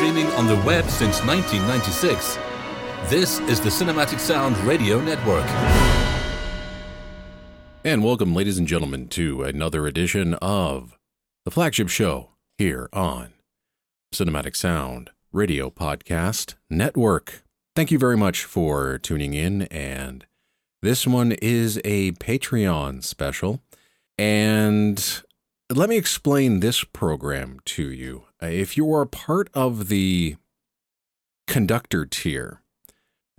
streaming on the web since 1996, this is the Cinematic Sound Radio Network. And welcome, ladies and gentlemen, to another edition of the flagship show here on Cinematic Sound Radio Podcast Network. Thank you very much for tuning in. And this one is a Patreon special. And let me explain this program to you. If you are part of the conductor tier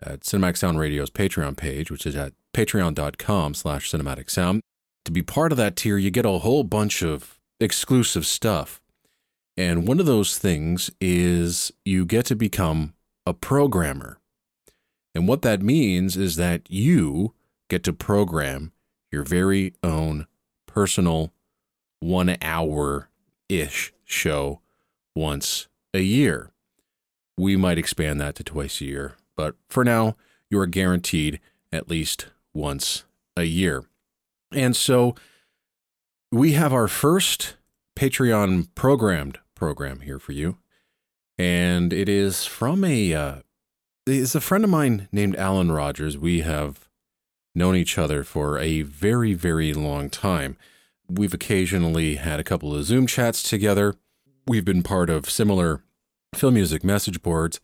at Cinematic Sound Radio's Patreon page, which is at patreon.com slash cinematic sound, to be part of that tier, you get a whole bunch of exclusive stuff. And one of those things is you get to become a programmer. And what that means is that you get to program your very own personal one hour ish show once a year. We might expand that to twice a year, but for now, you are guaranteed at least once a year. And so we have our first Patreon programmed program here for you. And it is from a uh, it's a friend of mine named Alan Rogers. We have known each other for a very, very long time. We've occasionally had a couple of Zoom chats together. We've been part of similar film music message boards.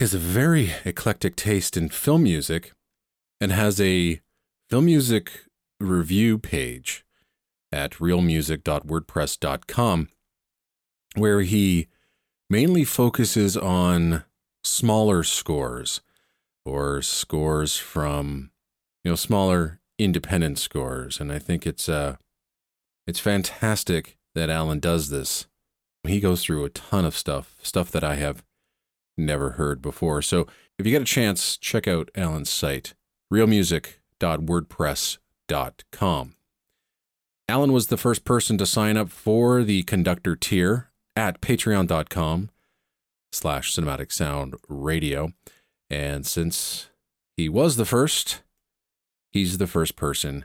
Has a very eclectic taste in film music and has a film music review page at realmusic.wordpress.com where he mainly focuses on smaller scores or scores from you know smaller independent scores and i think it's uh it's fantastic that alan does this he goes through a ton of stuff stuff that i have never heard before so if you get a chance check out alan's site realmusic.wordpress.com alan was the first person to sign up for the conductor tier at patreon.com slash cinematic sound radio. And since he was the first, he's the first person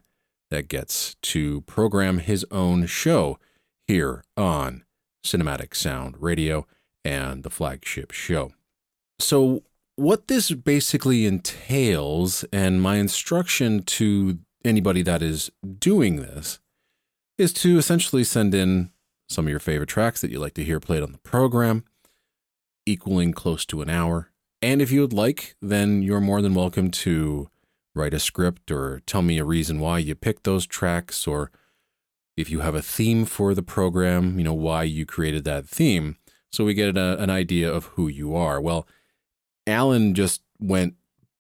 that gets to program his own show here on Cinematic Sound Radio and the flagship show. So, what this basically entails, and my instruction to anybody that is doing this, is to essentially send in some of your favorite tracks that you like to hear played on the program equaling close to an hour. And if you would like, then you're more than welcome to write a script or tell me a reason why you picked those tracks or if you have a theme for the program, you know, why you created that theme. So we get a, an idea of who you are. Well, Alan just went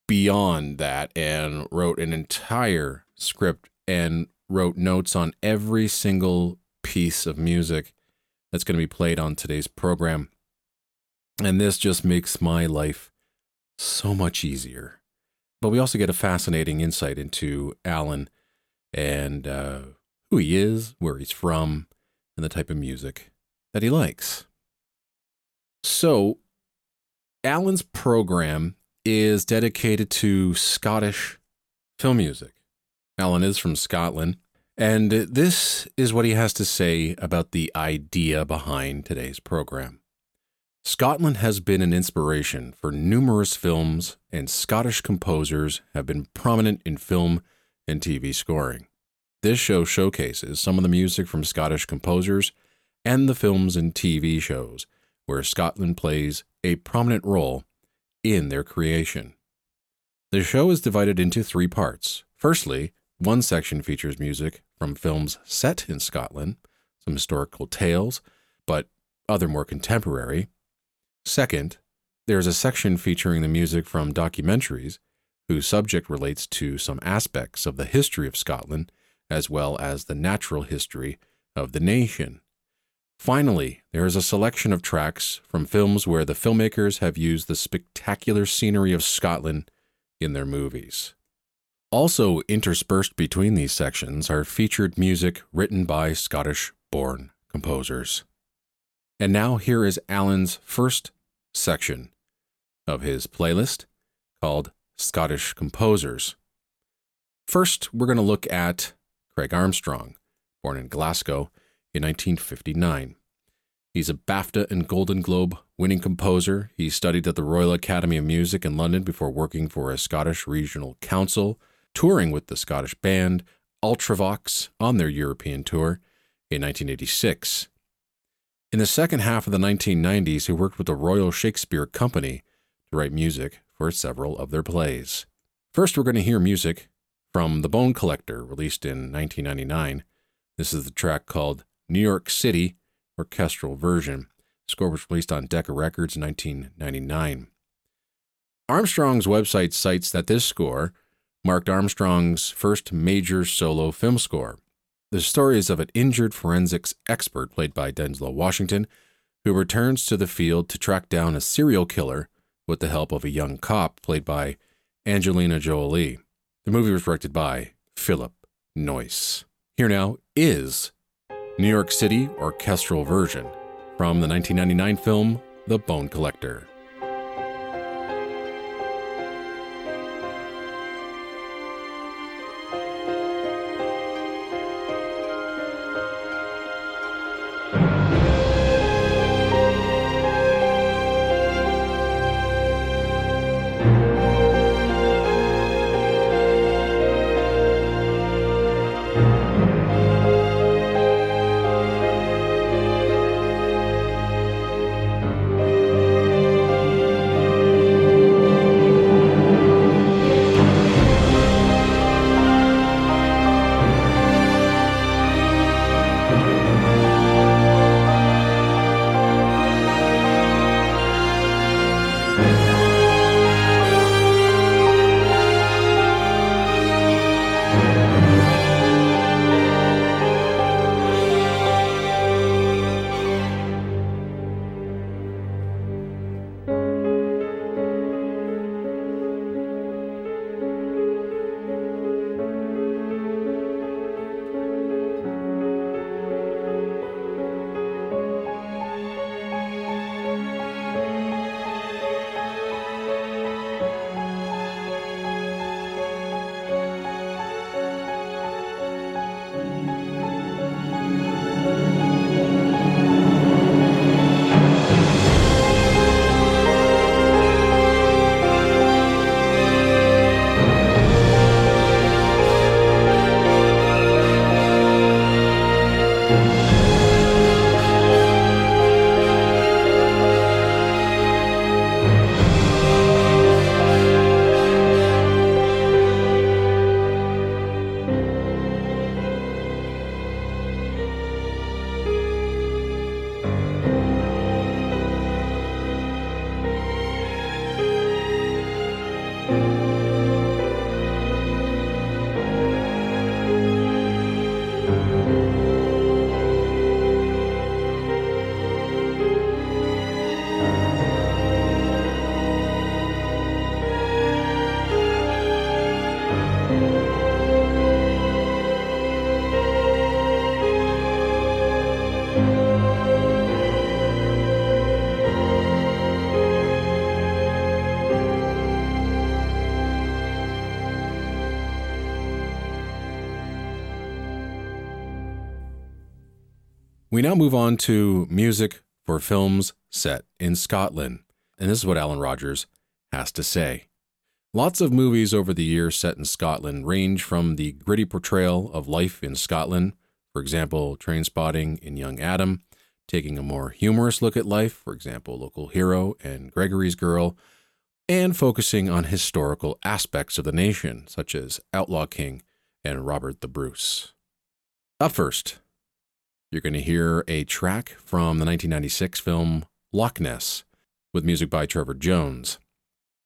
beyond that and wrote an entire script and wrote notes on every single piece of music that's going to be played on today's program. And this just makes my life so much easier. But we also get a fascinating insight into Alan and uh, who he is, where he's from, and the type of music that he likes. So, Alan's program is dedicated to Scottish film music. Alan is from Scotland, and this is what he has to say about the idea behind today's program. Scotland has been an inspiration for numerous films, and Scottish composers have been prominent in film and TV scoring. This show showcases some of the music from Scottish composers and the films and TV shows where Scotland plays a prominent role in their creation. The show is divided into three parts. Firstly, one section features music from films set in Scotland, some historical tales, but other more contemporary. Second, there's a section featuring the music from documentaries whose subject relates to some aspects of the history of Scotland as well as the natural history of the nation. Finally, there is a selection of tracks from films where the filmmakers have used the spectacular scenery of Scotland in their movies. Also interspersed between these sections are featured music written by Scottish born composers. And now here is Alan's first section of his playlist called Scottish Composers. First, we're going to look at Craig Armstrong, born in Glasgow in 1959. He's a BAFTA and Golden Globe winning composer. He studied at the Royal Academy of Music in London before working for a Scottish regional council, touring with the Scottish band Ultravox on their European tour in 1986. In the second half of the 1990s, he worked with the Royal Shakespeare Company to write music for several of their plays. First, we're going to hear music from The Bone Collector, released in 1999. This is the track called New York City orchestral version. The score was released on Decca Records in 1999. Armstrong's website cites that this score marked Armstrong's first major solo film score. The story is of an injured forensics expert played by Denzel Washington who returns to the field to track down a serial killer with the help of a young cop played by Angelina Jolie. The movie was directed by Philip Noyce. Here now is New York City orchestral version from the 1999 film The Bone Collector. We now move on to music for films set in Scotland. And this is what Alan Rogers has to say. Lots of movies over the years set in Scotland range from the gritty portrayal of life in Scotland, for example, Trainspotting in Young Adam, taking a more humorous look at life, for example, Local Hero and Gregory's Girl, and focusing on historical aspects of the nation, such as Outlaw King and Robert the Bruce. Up first, you're going to hear a track from the 1996 film Loch Ness with music by Trevor Jones.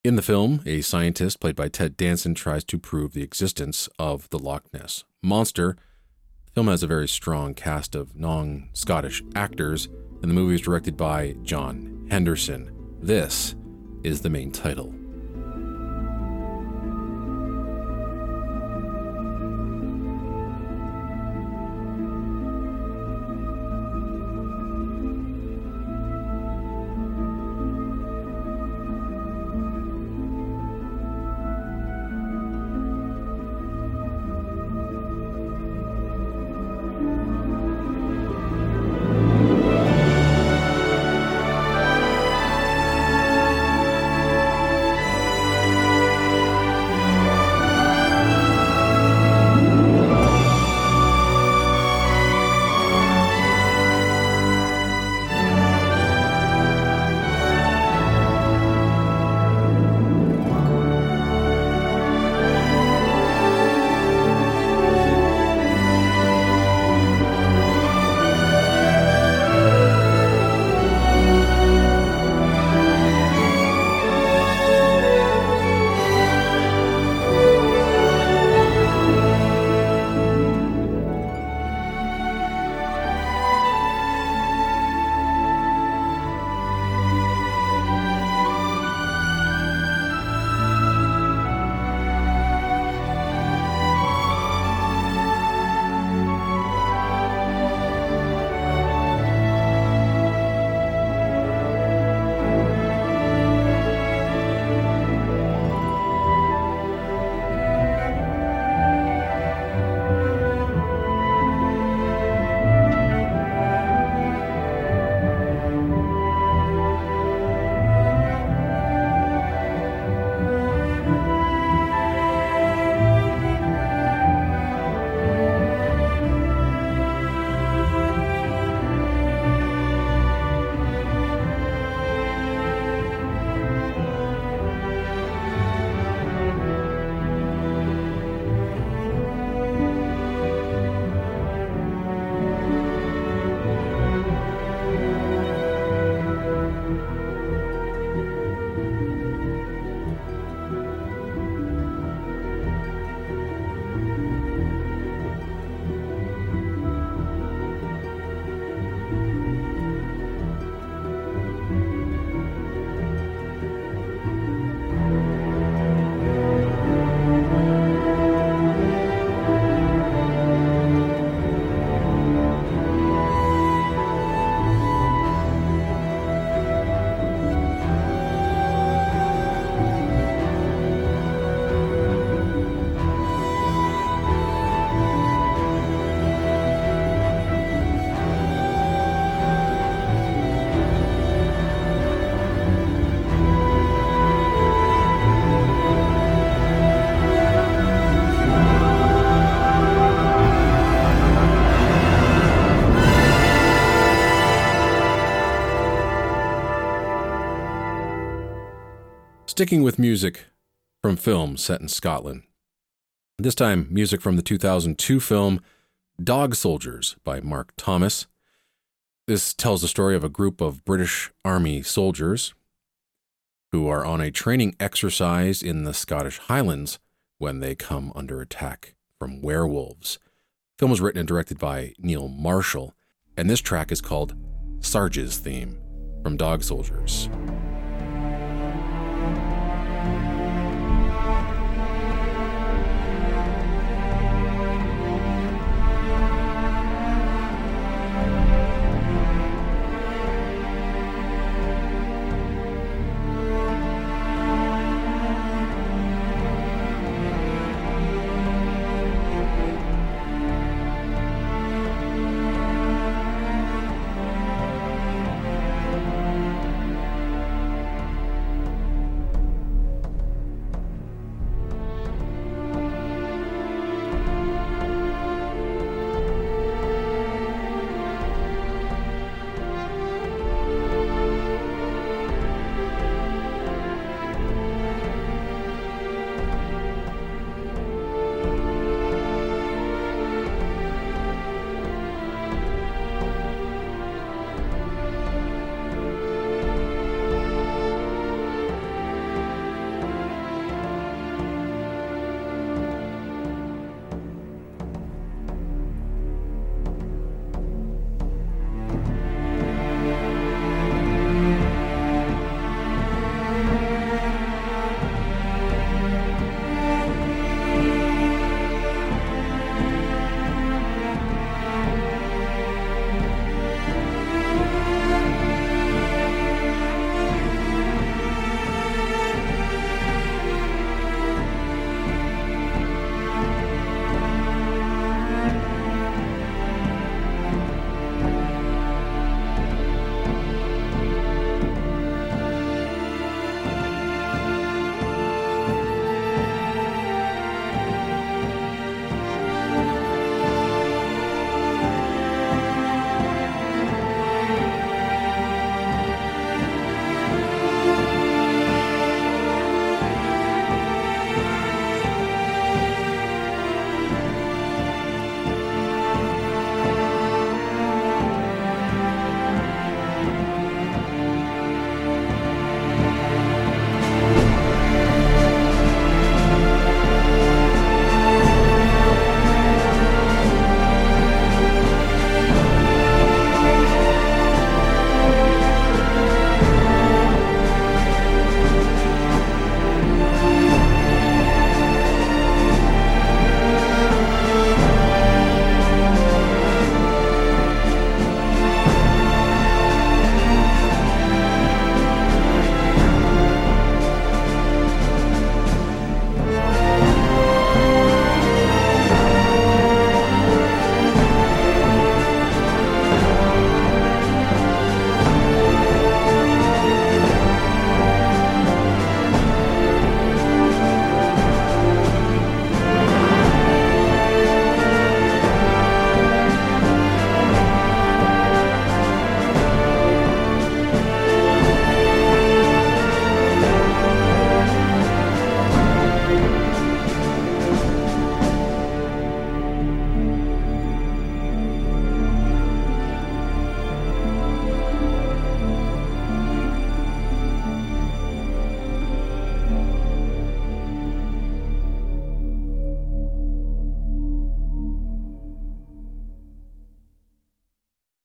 In the film, a scientist played by Ted Danson tries to prove the existence of the Loch Ness monster. The film has a very strong cast of non Scottish actors, and the movie is directed by John Henderson. This is the main title. Sticking with music from films set in Scotland. This time, music from the 2002 film Dog Soldiers by Mark Thomas. This tells the story of a group of British Army soldiers who are on a training exercise in the Scottish Highlands when they come under attack from werewolves. The film was written and directed by Neil Marshall, and this track is called Sarge's Theme from Dog Soldiers.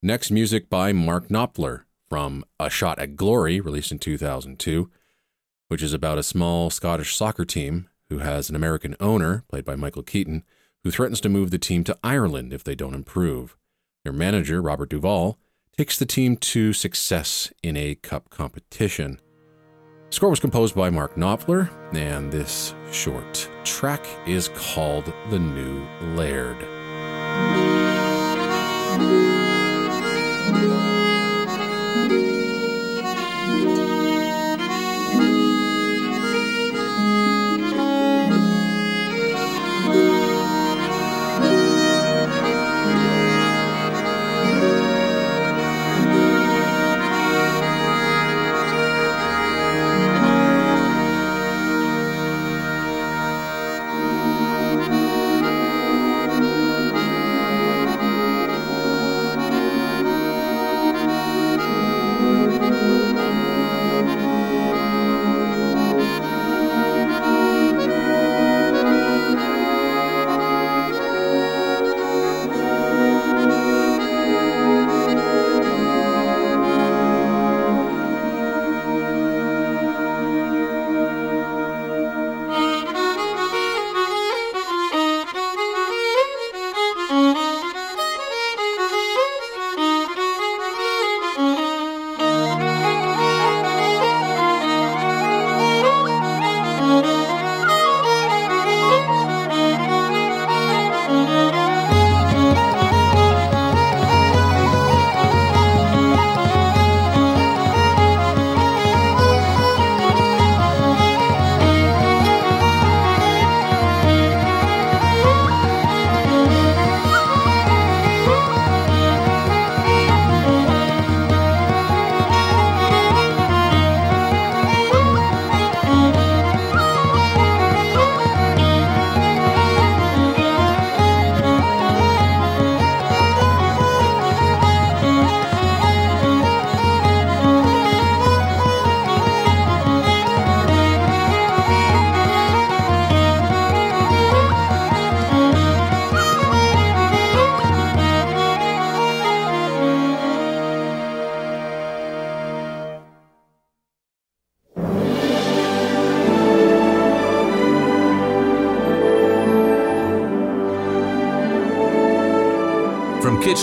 Next, music by Mark Knopfler from A Shot at Glory, released in 2002, which is about a small Scottish soccer team who has an American owner, played by Michael Keaton, who threatens to move the team to Ireland if they don't improve. Their manager, Robert Duvall, takes the team to success in a cup competition. The score was composed by Mark Knopfler, and this short track is called The New Laird.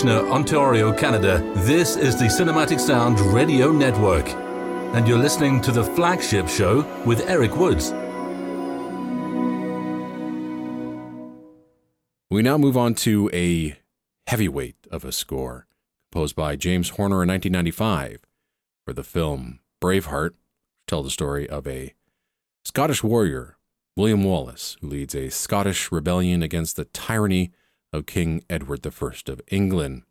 Kitchener, Ontario, Canada, this is the Cinematic Sound Radio Network. And you're listening to the flagship show with Eric Woods. We now move on to a heavyweight of a score composed by James Horner in 1995 for the film Braveheart, tell the story of a Scottish warrior, William Wallace, who leads a Scottish rebellion against the tyranny of King Edward I of England.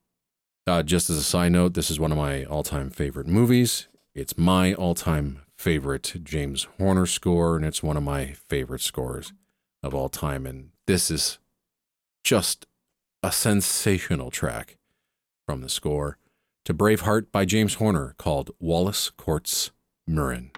Uh, just as a side note, this is one of my all time favorite movies. It's my all time favorite James Horner score, and it's one of my favorite scores of all time. And this is just a sensational track from the score to Braveheart by James Horner called Wallace Courts Murron.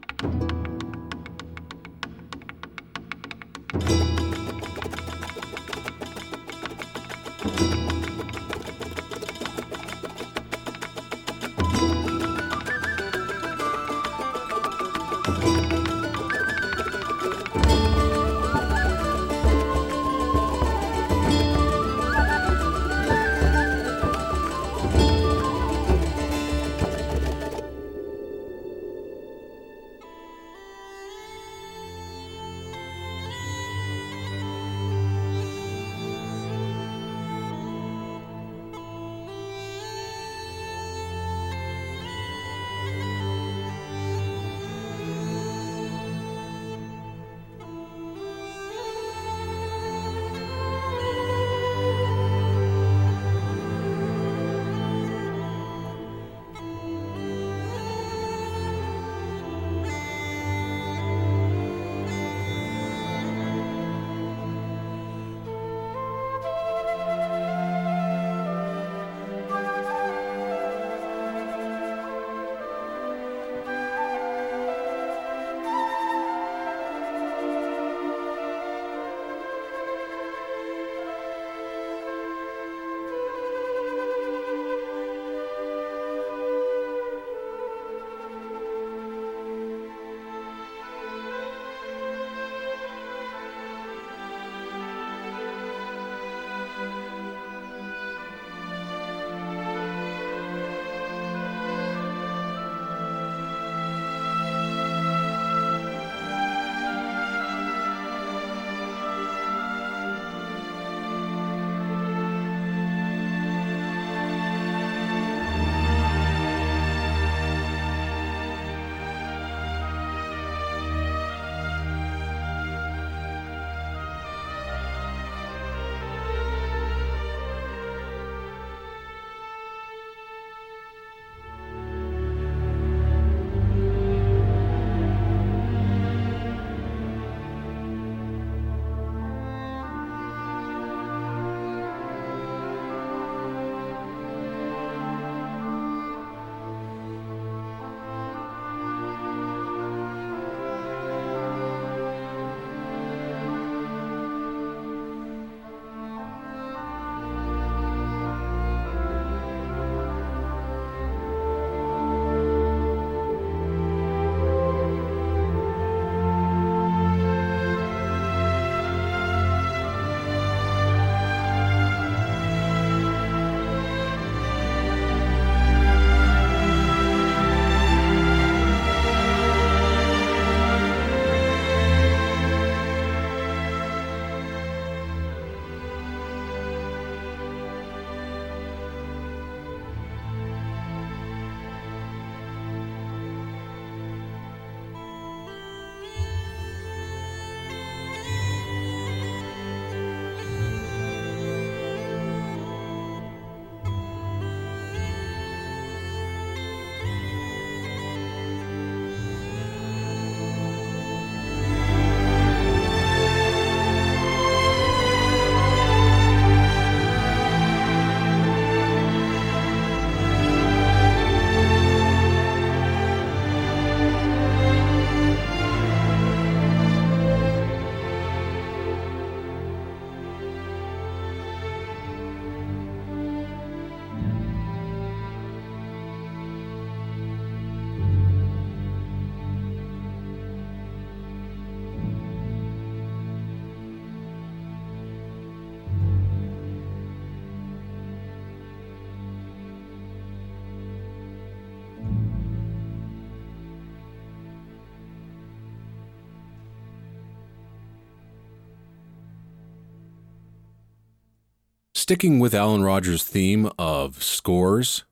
Sticking with Alan Rogers' theme of scores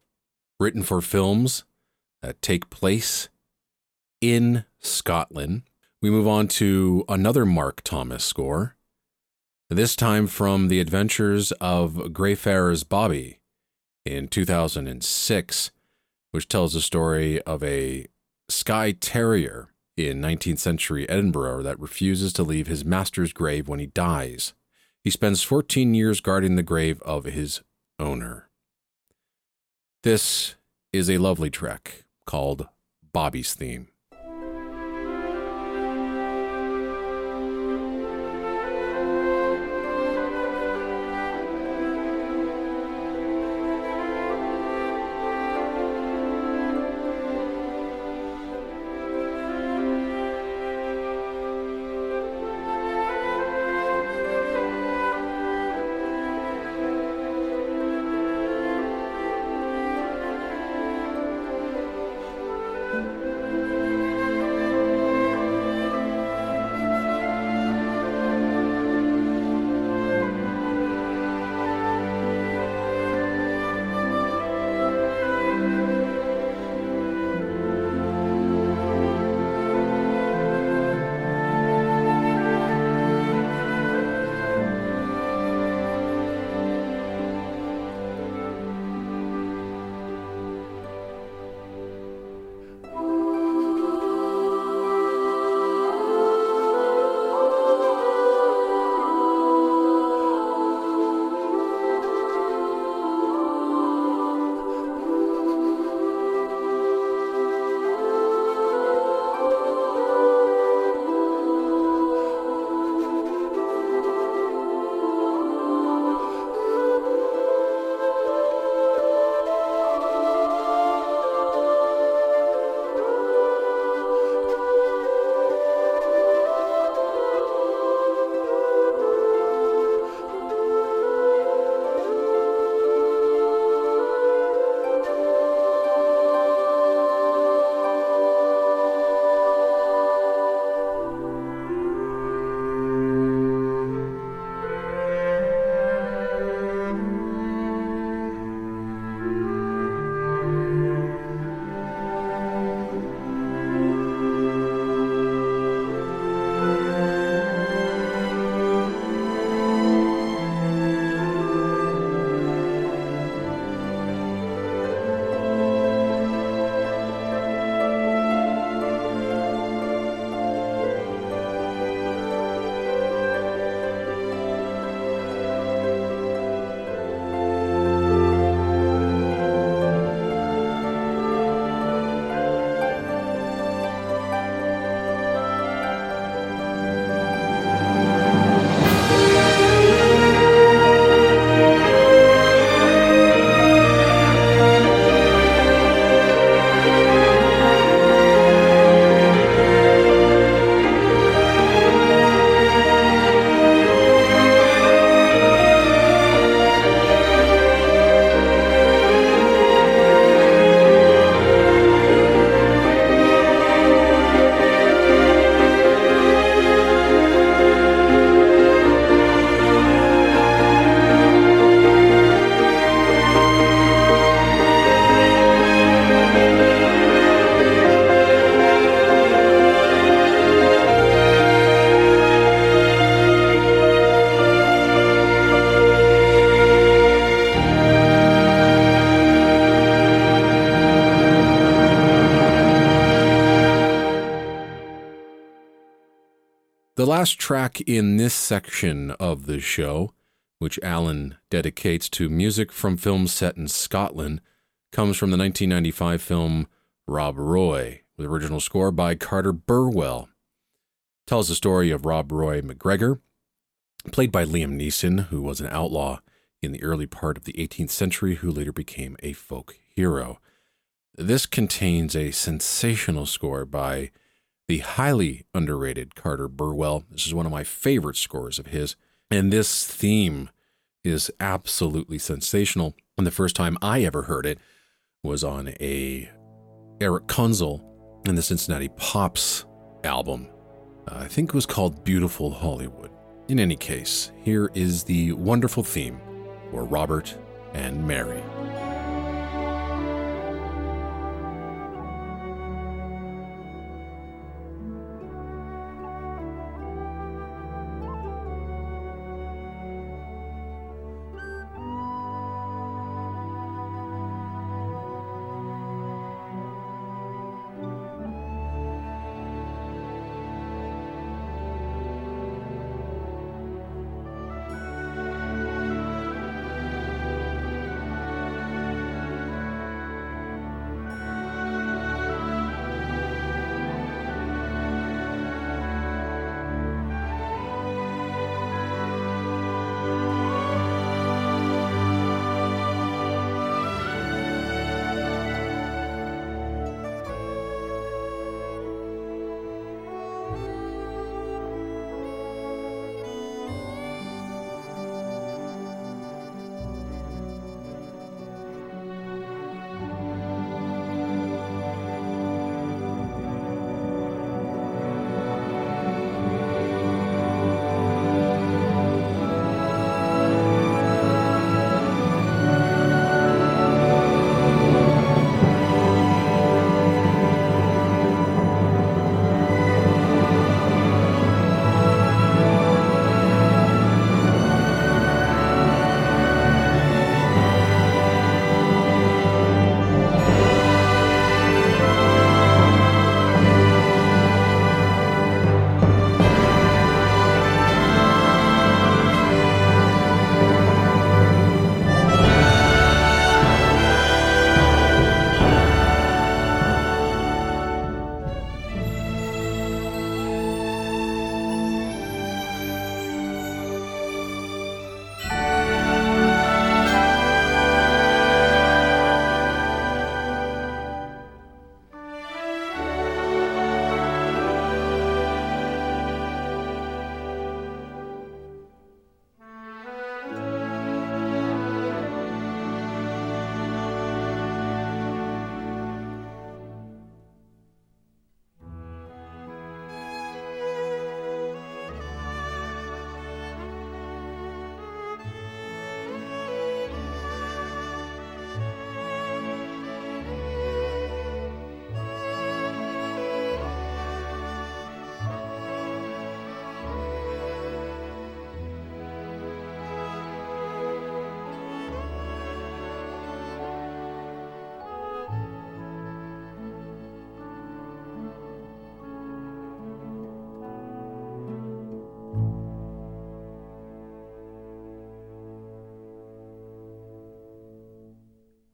written for films that take place in Scotland, we move on to another Mark Thomas score, this time from The Adventures of Greyfriars Bobby in 2006, which tells the story of a Skye Terrier in 19th century Edinburgh that refuses to leave his master's grave when he dies. He spends 14 years guarding the grave of his owner. This is a lovely track called Bobby's Theme. Last track in this section of the show, which Alan dedicates to music from films set in Scotland, comes from the 1995 film Rob Roy, with original score by Carter Burwell. It tells the story of Rob Roy McGregor, played by Liam Neeson, who was an outlaw in the early part of the 18th century, who later became a folk hero. This contains a sensational score by the highly underrated Carter Burwell. This is one of my favorite scores of his. And this theme is absolutely sensational. And the first time I ever heard it was on a Erich Kunzel and the Cincinnati Pops album. Uh, I think it was called Beautiful Hollywood. In any case, here is the wonderful theme for Robert and Mary.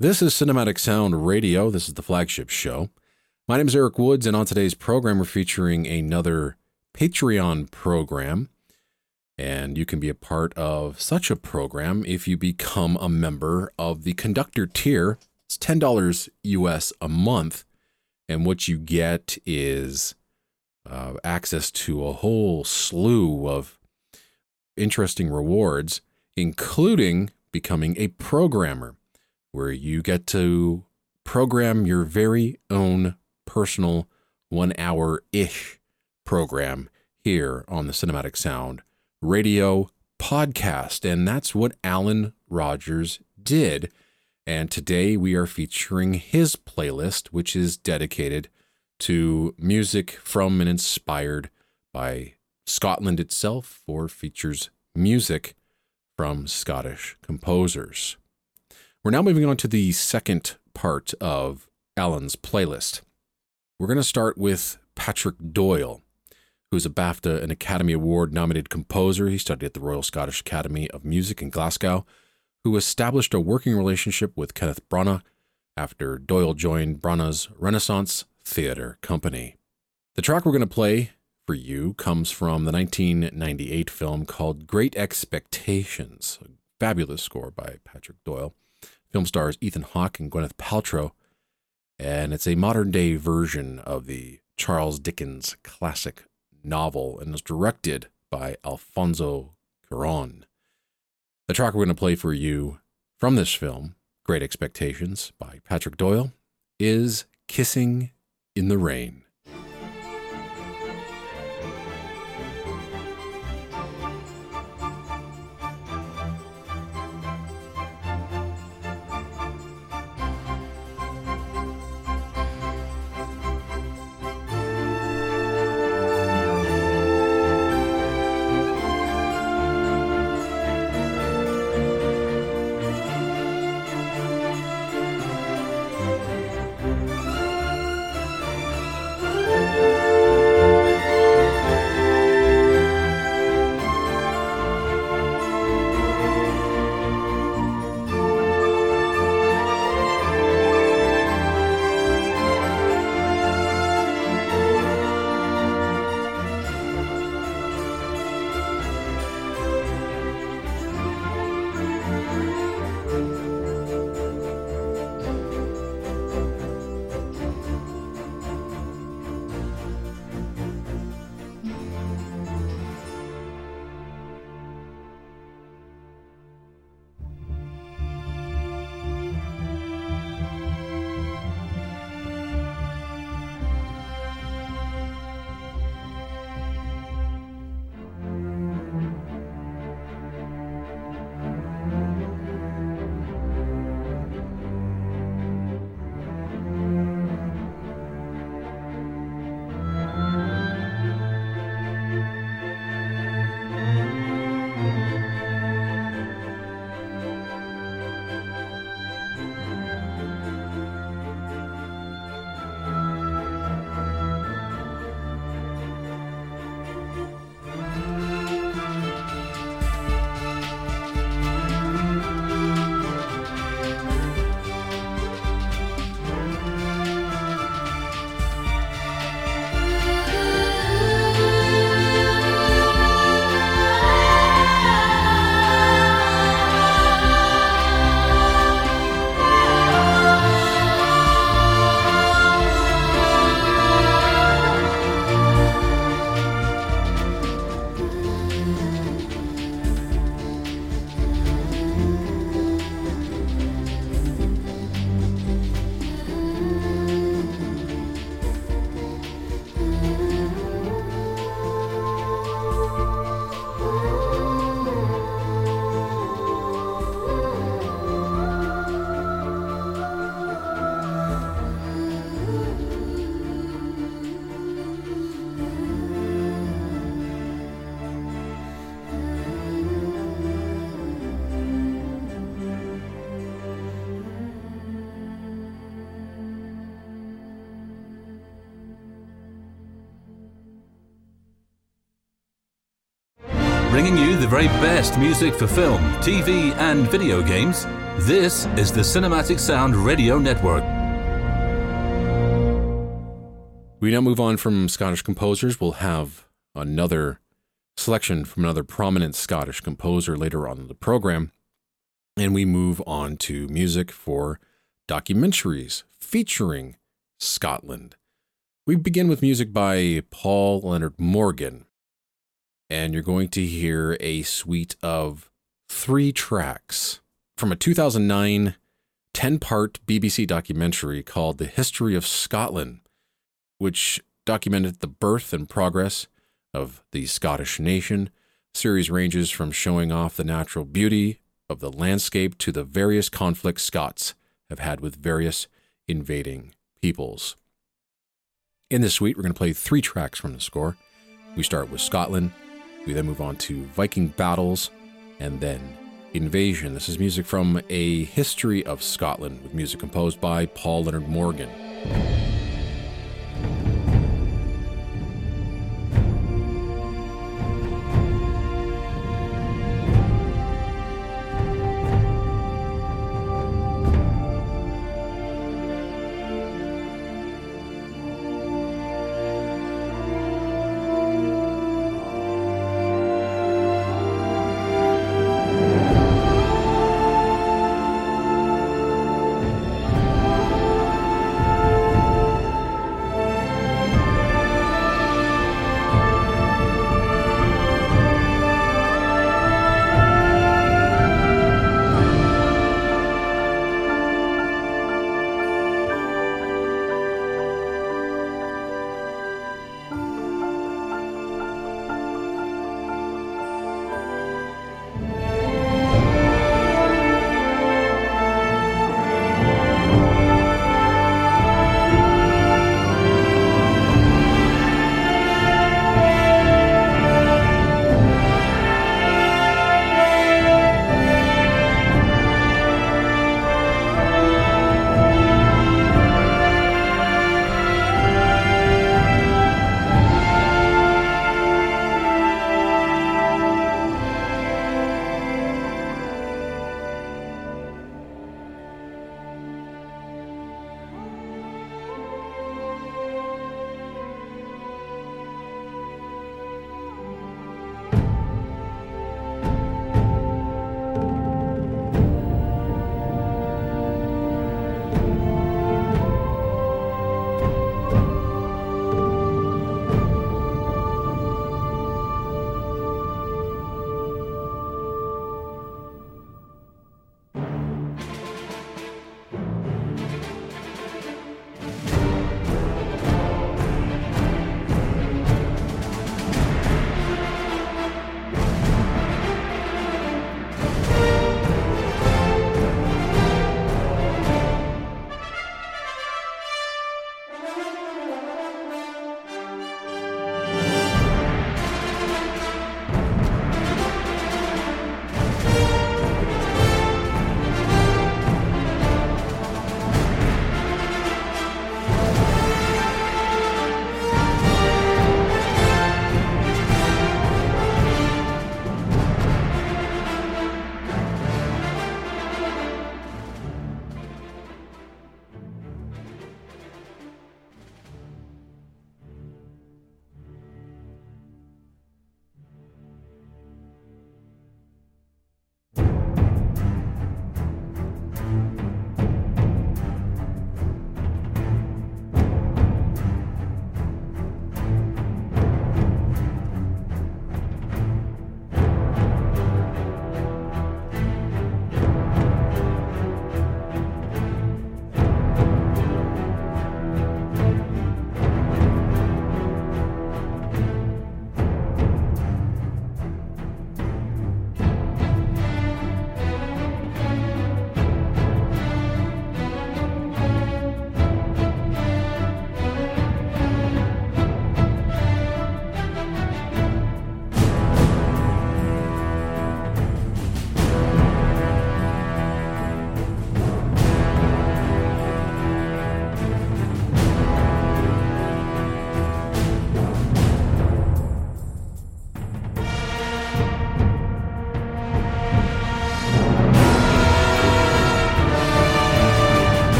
This is Cinematic Sound Radio. This is the flagship show. My name is Eric Woods, and on today's program, we're featuring another Patreon program. And you can be a part of such a program if you become a member of the conductor tier. It's $10 US a month. And what you get is uh, access to a whole slew of interesting rewards, including becoming a programmer where you get to program your very own personal one hour ish program here on the Cinematic Sound radio podcast. And that's what Alan Rogers did. And today we are featuring his playlist, which is dedicated to music from and inspired by Scotland itself, or features music from Scottish composers. We're now moving on to the second part of Alan's playlist. We're going to start with Patrick Doyle, who's a BAFTA and Academy Award nominated composer. He studied at the Royal Scottish Academy of Music in Glasgow, who established a working relationship with Kenneth Branagh after Doyle joined Branagh's Renaissance Theatre Company. The track we're going to play for you comes from the 1998 film called Great Expectations, a fabulous score by Patrick Doyle. Film stars Ethan Hawke and Gwyneth Paltrow, and it's a modern day version of the Charles Dickens classic novel and was directed by Alfonso Cuaron. The track we're going to play for you from this film, Great Expectations by Patrick Doyle, is Kissing in the Rain. The very best music for film, TV, and video games. This is the Cinematic Sound Radio Network. We now move on from Scottish composers. We'll have another selection from another prominent Scottish composer later on in the program. And we move on to music for documentaries featuring Scotland. We begin with music by Paul Leonard Morgan. And you're going to hear a suite of three tracks from a 2009 10 part BBC documentary called The History of Scotland, which documented the birth and progress of the Scottish nation. The series ranges from showing off the natural beauty of the landscape to the various conflicts Scots have had with various invading peoples. In this suite, we're going to play three tracks from the score. We start with Scotland, we then move on to Viking battles, and then Invasion. This is music from A History of Scotland, with music composed by Paul Leonard Morgan.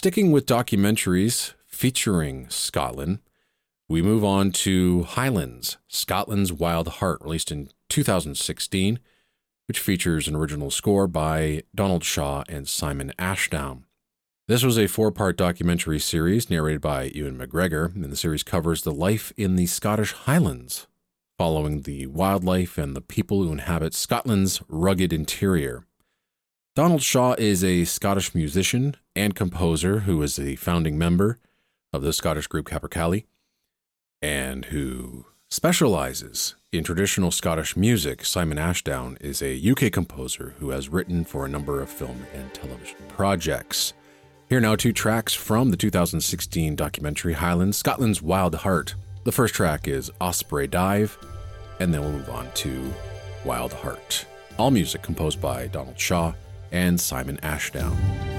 Sticking with documentaries featuring Scotland, we move on to Highlands, Scotland's Wild Heart, released in 2016, which features an original score by Donald Shaw and Simon Ashdown. This was a four part documentary series narrated by Ewan McGregor, and the series covers the life in the Scottish Highlands, following the wildlife and the people who inhabit Scotland's rugged interior. Donald Shaw is a Scottish musician and composer who is a founding member of the Scottish group Capercaillie and who specializes in traditional Scottish music. Simon Ashdown is a UK composer who has written for a number of film and television projects. Here now two tracks from the 2016 documentary Highlands, Scotland's Wild Heart. The first track is Osprey Dive, and then we'll move on to Wild Heart. All music composed by Donald Shaw and Simon Ashdown.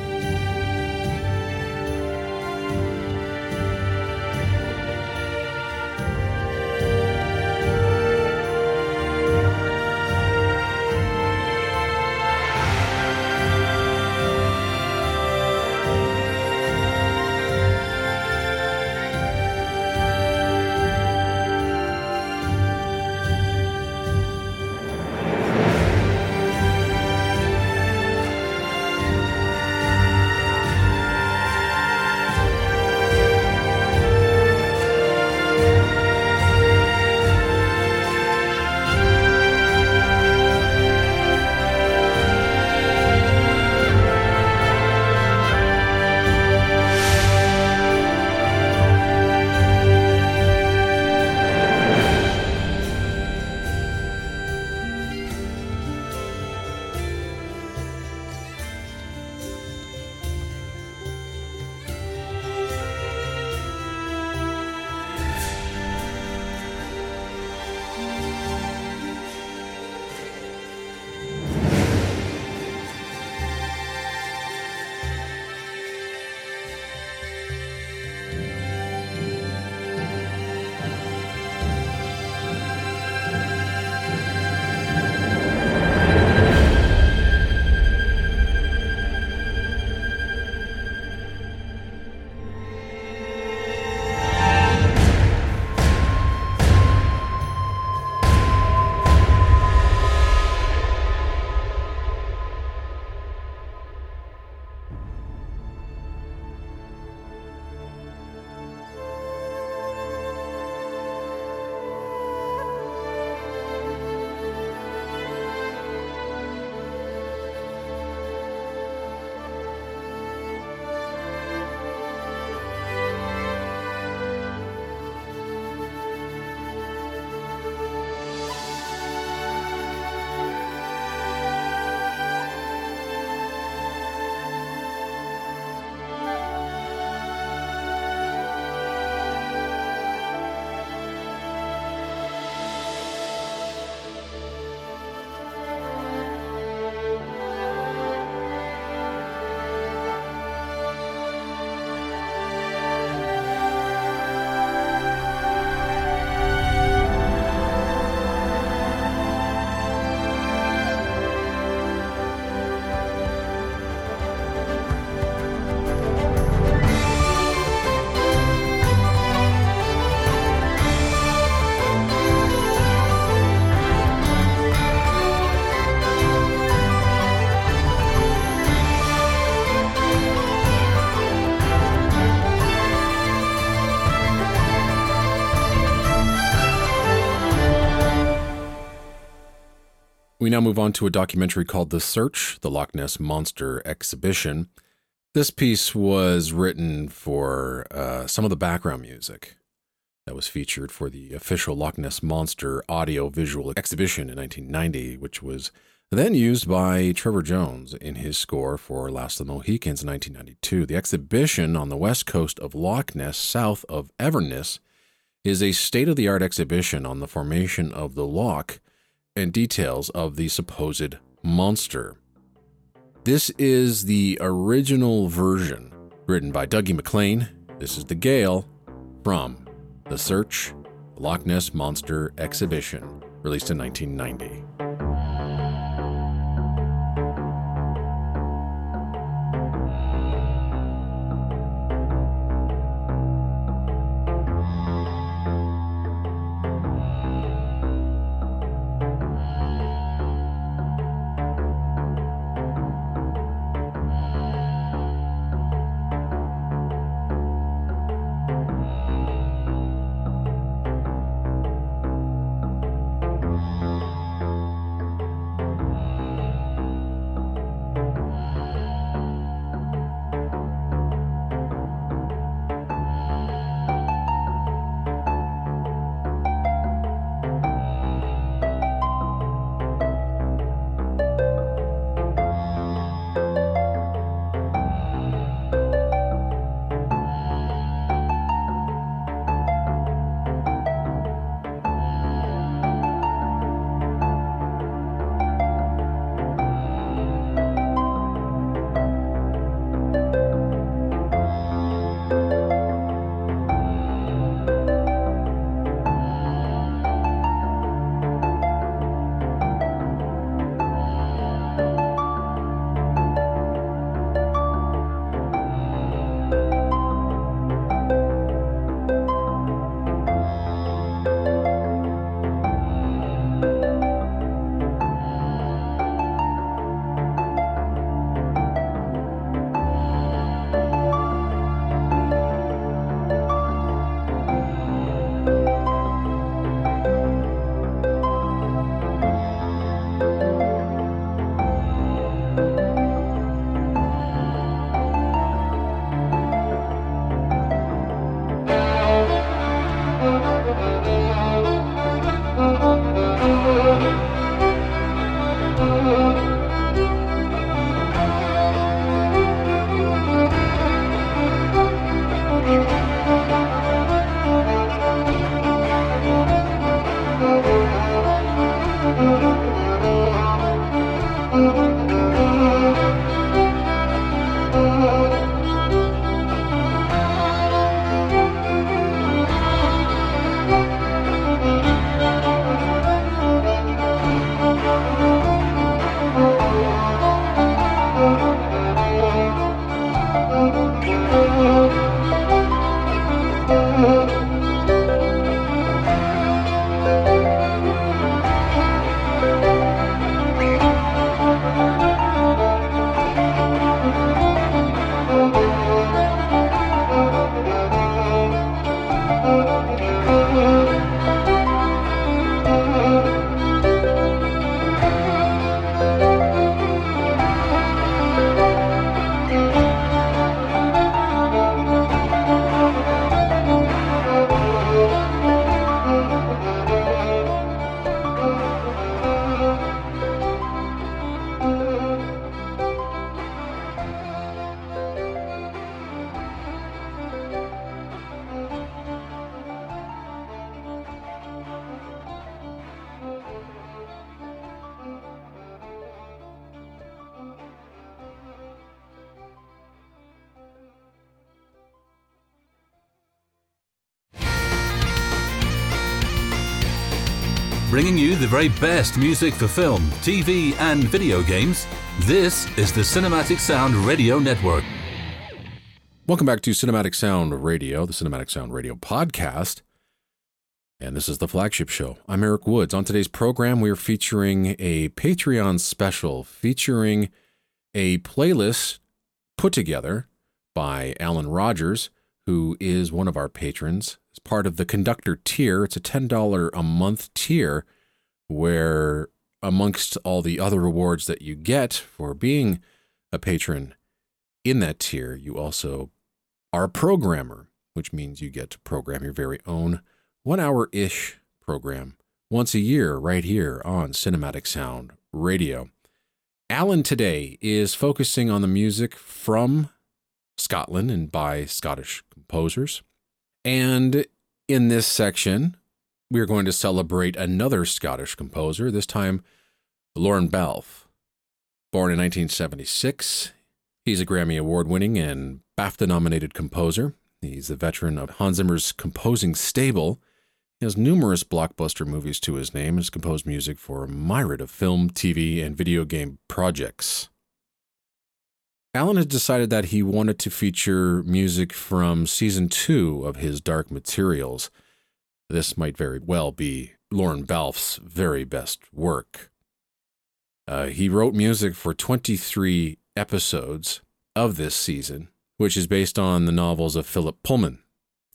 We now move on to a documentary called The Search, the Loch Ness Monster Exhibition. This piece was written for uh, some of the background music that was featured for the official Loch Ness Monster audio visual exhibition in 1990, which was then used by Trevor Jones in his score for Last of the Mohicans in 1992. The exhibition on the west coast of Loch Ness, south of Inverness, is a state of the art exhibition on the formation of the loch and details of the supposed monster. This is the original version written by Dougie MacLean. This is the Gael from The Search Loch Ness Monster Exhibition, released in 1990. Very best music for film, TV, and video games. This is the Cinematic Sound Radio Network. Welcome back to Cinematic Sound Radio, the Cinematic Sound Radio podcast. And this is the flagship show. I'm Eric Woods. On today's program, we are featuring a Patreon special featuring a playlist put together by Alan Rogers, who is one of our patrons. As part of the conductor tier, it's a $10 a month tier where, amongst all the other rewards that you get for being a patron in that tier, you also are a programmer, which means you get to program your very own one hour ish program once a year right here on Cinematic Sound Radio. Alan today is focusing on the music from Scotland and by Scottish composers. And in this section, we are going to celebrate another Scottish composer, this time Lorne Balfe. Born in 1976, he's a Grammy Award winning and BAFTA nominated composer. He's a veteran of Hans Zimmer's composing stable he has numerous blockbuster movies to his name and has composed music for a myriad of film, TV, and video game projects. Alan has decided that he wanted to feature music from season two of his Dark Materials. This might very well be Lorne Balfe's very best work. Uh, he wrote music for 23 episodes of this season, which is based on the novels of Philip Pullman,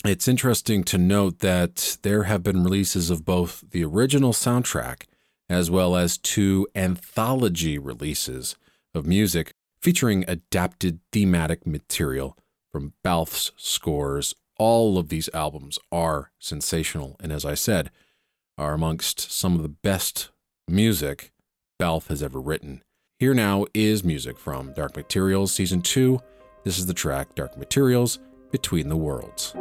it's interesting to note that there have been releases of both the original soundtrack as well as two anthology releases of music featuring adapted thematic material from Balfe's scores. All of these albums are sensational, and as I said, are amongst some of the best music Balfe has ever written. Here now is music from Dark Materials Season 2. This is the track Dark Materials Between the Worlds.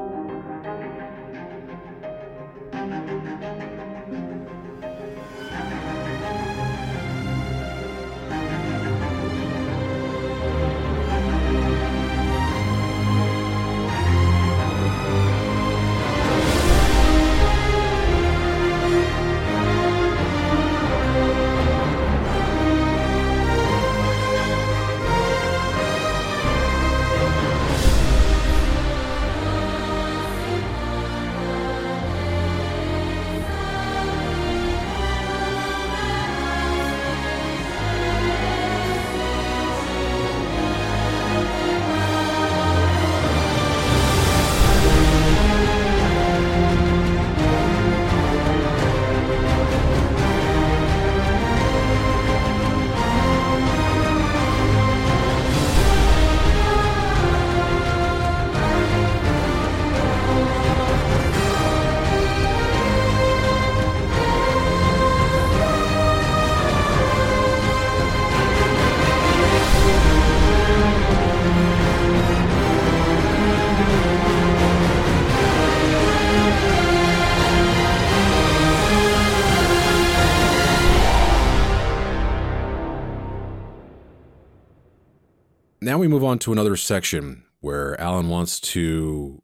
Now we move on to another section where Alan wants to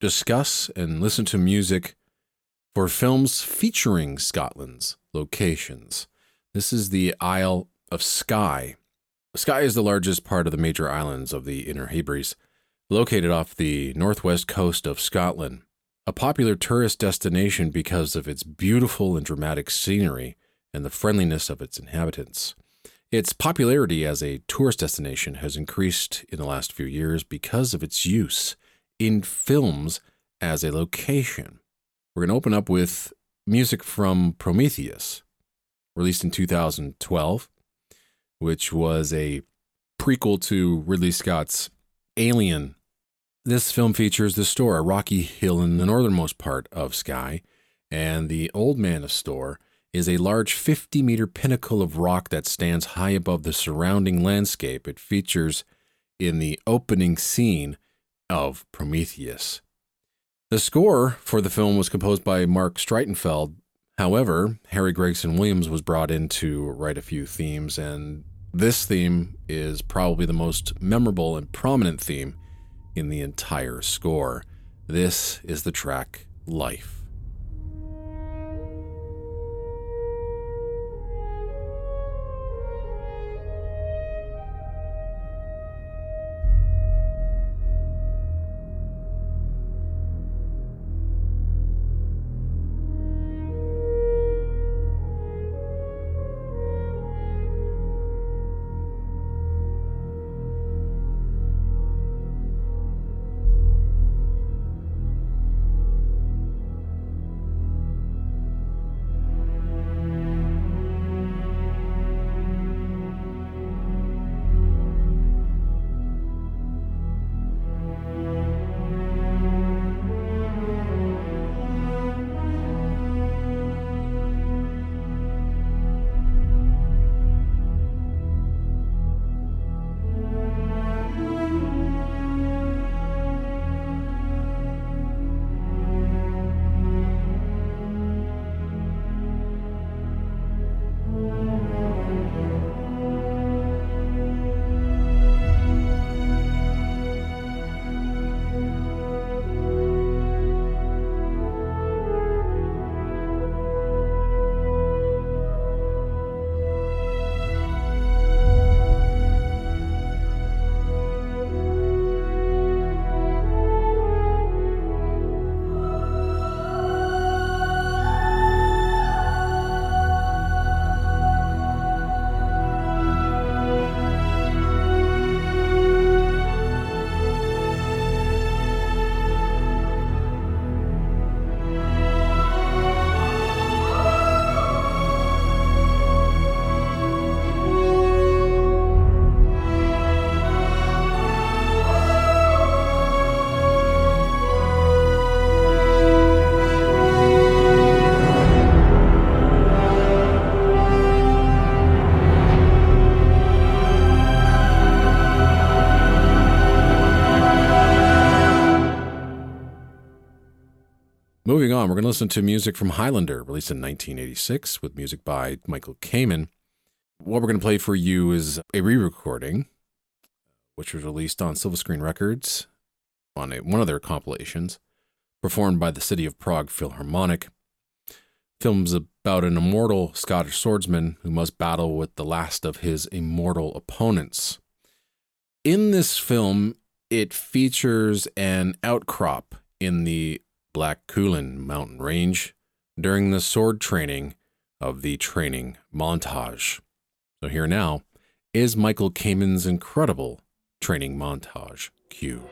discuss and listen to music for films featuring Scotland's locations. This is the Isle of Skye. Skye is the largest part of the major islands of the Inner Hebrides, located off the northwest coast of Scotland. A popular tourist destination because of its beautiful and dramatic scenery and the friendliness of its inhabitants. Its popularity as a tourist destination has increased in the last few years because of its use in films as a location. We're going to open up with music from Prometheus, released in 2012, which was a prequel to Ridley Scott's Alien. This film features the Storr, a rocky hill in the northernmost part of Skye, and the Old Man of Storr is a large 50 meter pinnacle of rock that stands high above the surrounding landscape. It features in the opening scene of Prometheus. The score for the film was composed by Marc Streitenfeld. However, Harry Gregson Williams was brought in to write a few themes, and this theme is probably the most memorable and prominent theme in the entire score. This is the track Life. Going to listen to music from Highlander, released in 1986, with music by Michael Kamen. What we're going to play for you is a re recording, which was released on Silver Screen Records on a, one of their compilations, performed by the City of Prague Philharmonic. Film's about an immortal Scottish swordsman who must battle with the last of his immortal opponents. In this film, it features an outcrop in the Black Cuillin mountain range during the sword training of the training montage. So, here now is Michael Kamen's incredible training montage. Cue.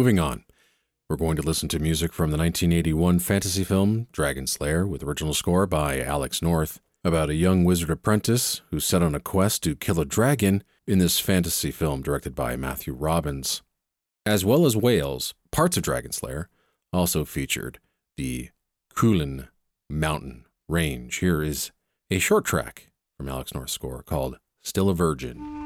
Moving on, we're going to listen to music from the 1981 fantasy film Dragonslayer with original score by Alex North about a young wizard apprentice who's set on a quest to kill a dragon in this fantasy film directed by Matthew Robbins. as well as Wales, parts of Dragonslayer also featured the Cuillin Mountain Range. Here is a short track from Alex North's score called Still a Virgin.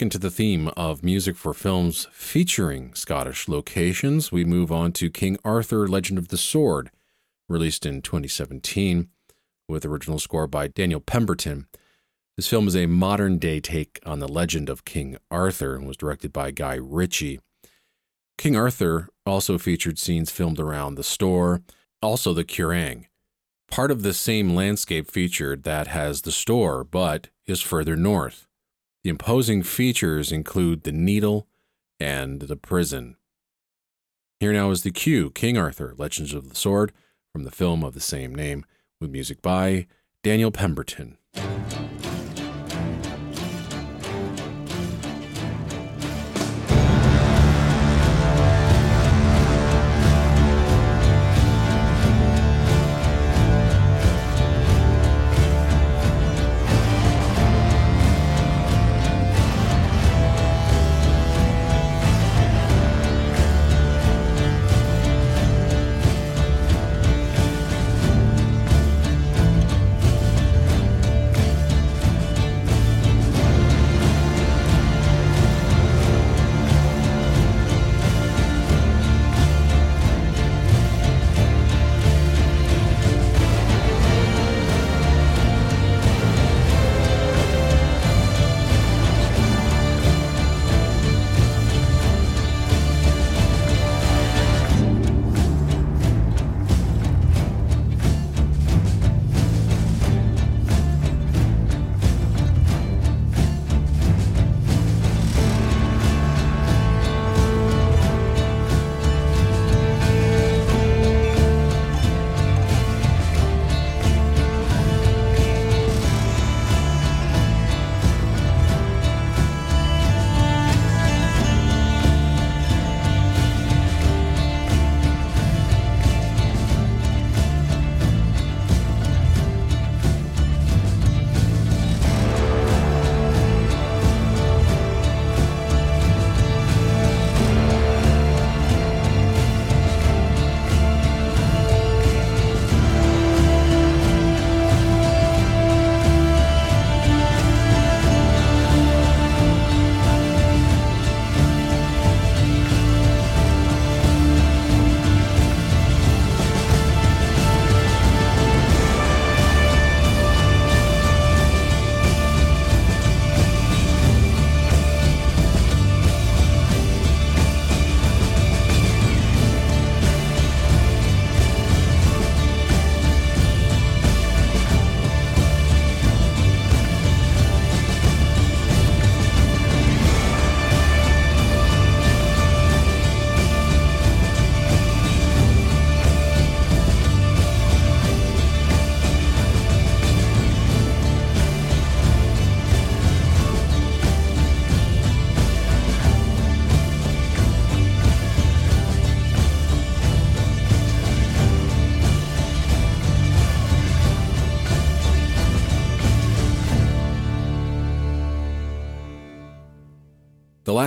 Sticking to the theme of music for films featuring Scottish locations, we move on to King Arthur Legend of the Sword, released in 2017 with original score by Daniel Pemberton. This film is a modern day take on the legend of King Arthur and was directed by Guy Ritchie. King Arthur also featured scenes filmed around the Storr, also the Quiraing, part of the same landscape featured that has the Storr, but is further north. The imposing features include the needle and the prison. Here now is the cue King Arthur, Legends of the Sword, from the film of the same name, with music by Daniel Pemberton.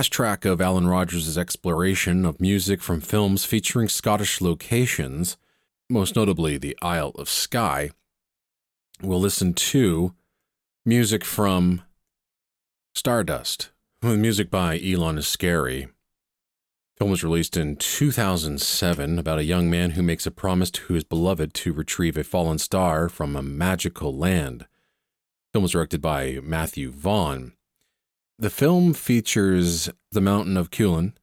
Last track of Alan Rogers' exploration of music from films featuring Scottish locations, most notably the Isle of Skye, we'll listen to music from Stardust, with music by Ilan Eshkeri. The film was released in 2007 about a young man who makes a promise to his beloved to retrieve a fallen star from a magical land. The film was directed by Matthew Vaughn. The film features the mountain of Cuillin,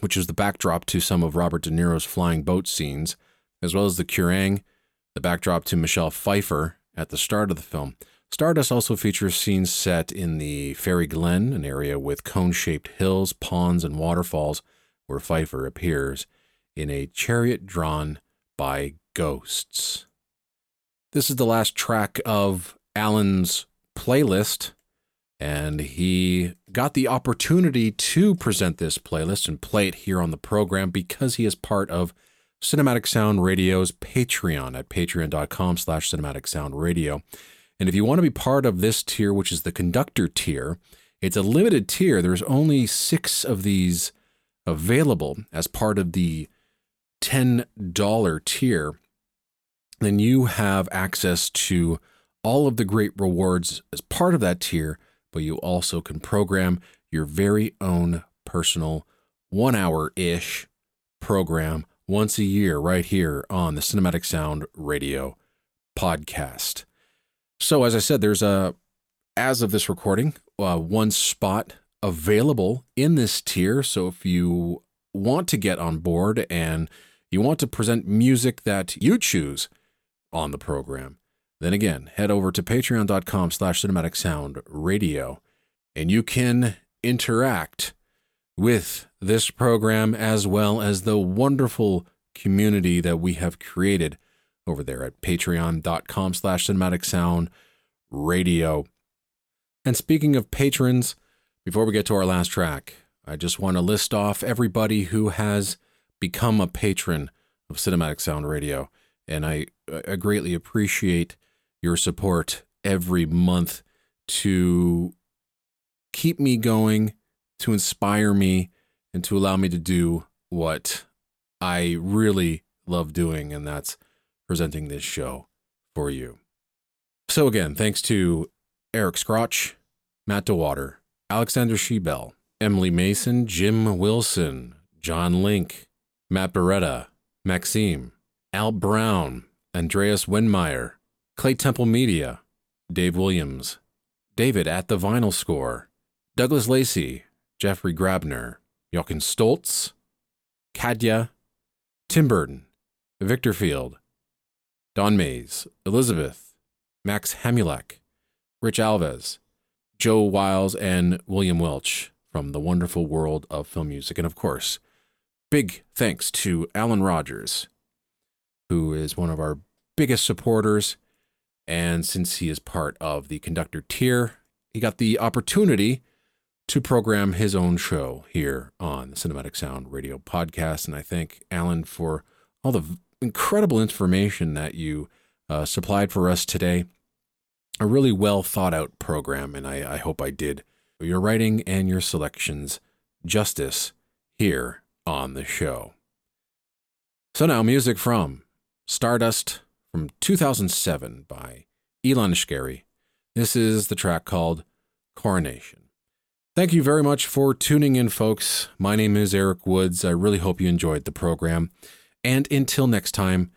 which is the backdrop to some of Robert De Niro's flying boat scenes, as well as the Quiraing, the backdrop to Michelle Pfeiffer at the start of the film. Stardust also features scenes set in the Fairy Glen, an area with cone shaped hills, ponds, and waterfalls, where Pfeiffer appears in a chariot drawn by ghosts. This is the last track of Alan's playlist, and he got the opportunity to present this playlist and play it here on the program because he is part of Cinematic Sound Radio's Patreon at patreon.com slash cinematic sound radio. And if you want to be part of this tier, which is the conductor tier, it's a limited tier. There's only six of these available as part of the $10 tier. Then you have access to all of the great rewards as part of that tier, but you also can program your very own personal one hour ish program once a year right here on the Cinematic Sound Radio podcast. So, as I said, there's a, as of this recording, uh, one spot available in this tier. So, if you want to get on board and you want to present music that you choose on the program, then again, head over to patreon.com slash cinematic sound radio and you can interact with this program as well as the wonderful community that we have created over there at patreon.com slash cinematic sound radio. And speaking of patrons, before we get to our last track, I just want to list off everybody who has become a patron of Cinematic Sound Radio. And I, I greatly appreciate your support every month to keep me going, to inspire me, and to allow me to do what I really love doing, and that's presenting this show for you. So, again, thanks to Eric Scrotch, Matt DeWater, Alexander Shebel, Emily Mason, Jim Wilson, John Link, Matt Beretta, Maxime, Al Brown, Andreas Wenmeyer, Clay Temple Media, Dave Williams, David at the Vinyl Score, Douglas Lacey, Jeffrey Grabner, Jochen Stoltz, Kadya, Tim Burton, Victor Field, Don Mays, Elizabeth, Max Hamulek, Rich Alves, Joe Wiles, and William Welch from the wonderful world of film music. And of course, big thanks to Alan Rogers, who is one of our biggest supporters. And since he is part of the conductor tier, he got the opportunity to program his own show here on the Cinematic Sound Radio podcast. And I thank Alan for all the incredible information that you uh, supplied for us today. A really well thought out program, and I, I hope I did your writing and your selections justice here on the show. So now, music from Stardust from 2007 by Ilan Eshkeri. This is the track called Coronation. Thank you very much for tuning in, folks. My name is Eric Woods. I really hope you enjoyed the program. And until next time,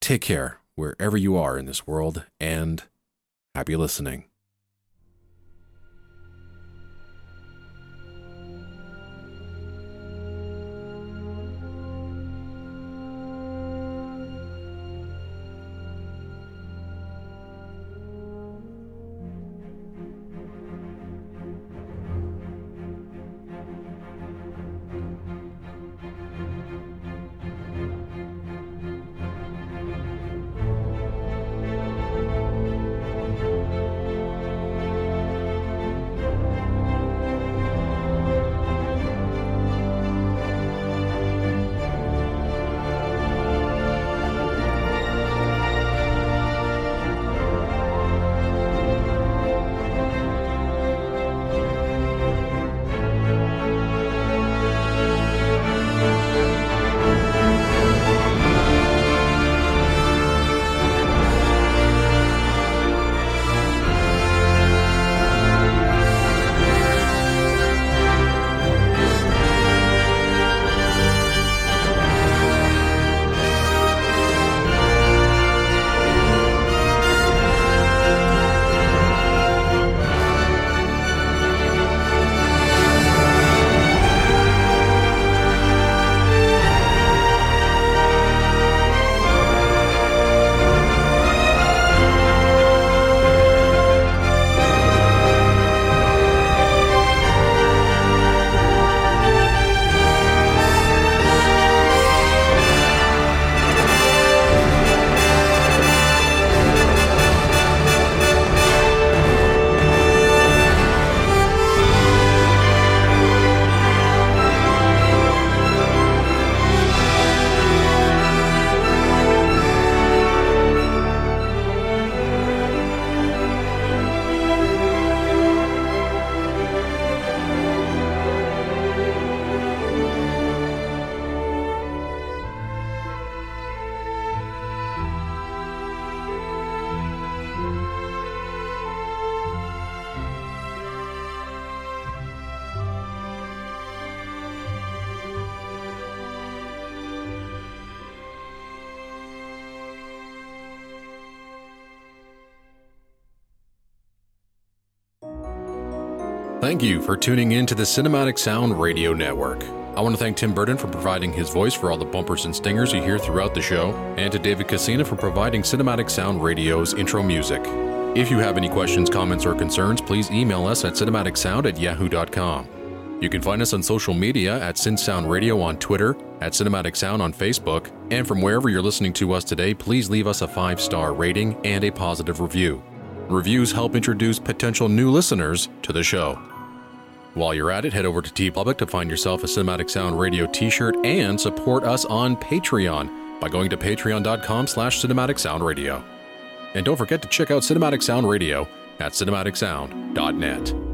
take care wherever you are in this world and happy listening. For tuning in to the Cinematic Sound Radio Network. I want to thank Tim Burton for providing his voice for all the bumpers and stingers you hear throughout the show, and to David Casina for providing Cinematic Sound Radio's intro music. If you have any questions, comments, or concerns, please email us at cinematicsound at yahoo.com. You can find us on social media at SynSound Radio on Twitter, at Cinematic Sound on Facebook, and from wherever you're listening to us today, please leave us a five star rating and a positive review. Reviews help introduce potential new listeners to the show. While you're at it, head over to TeePublic to find yourself a Cinematic Sound Radio t-shirt and support us on Patreon by going to patreon.com slash cinematic sound radio. And don't forget to check out Cinematic Sound Radio at cinematicsound.net.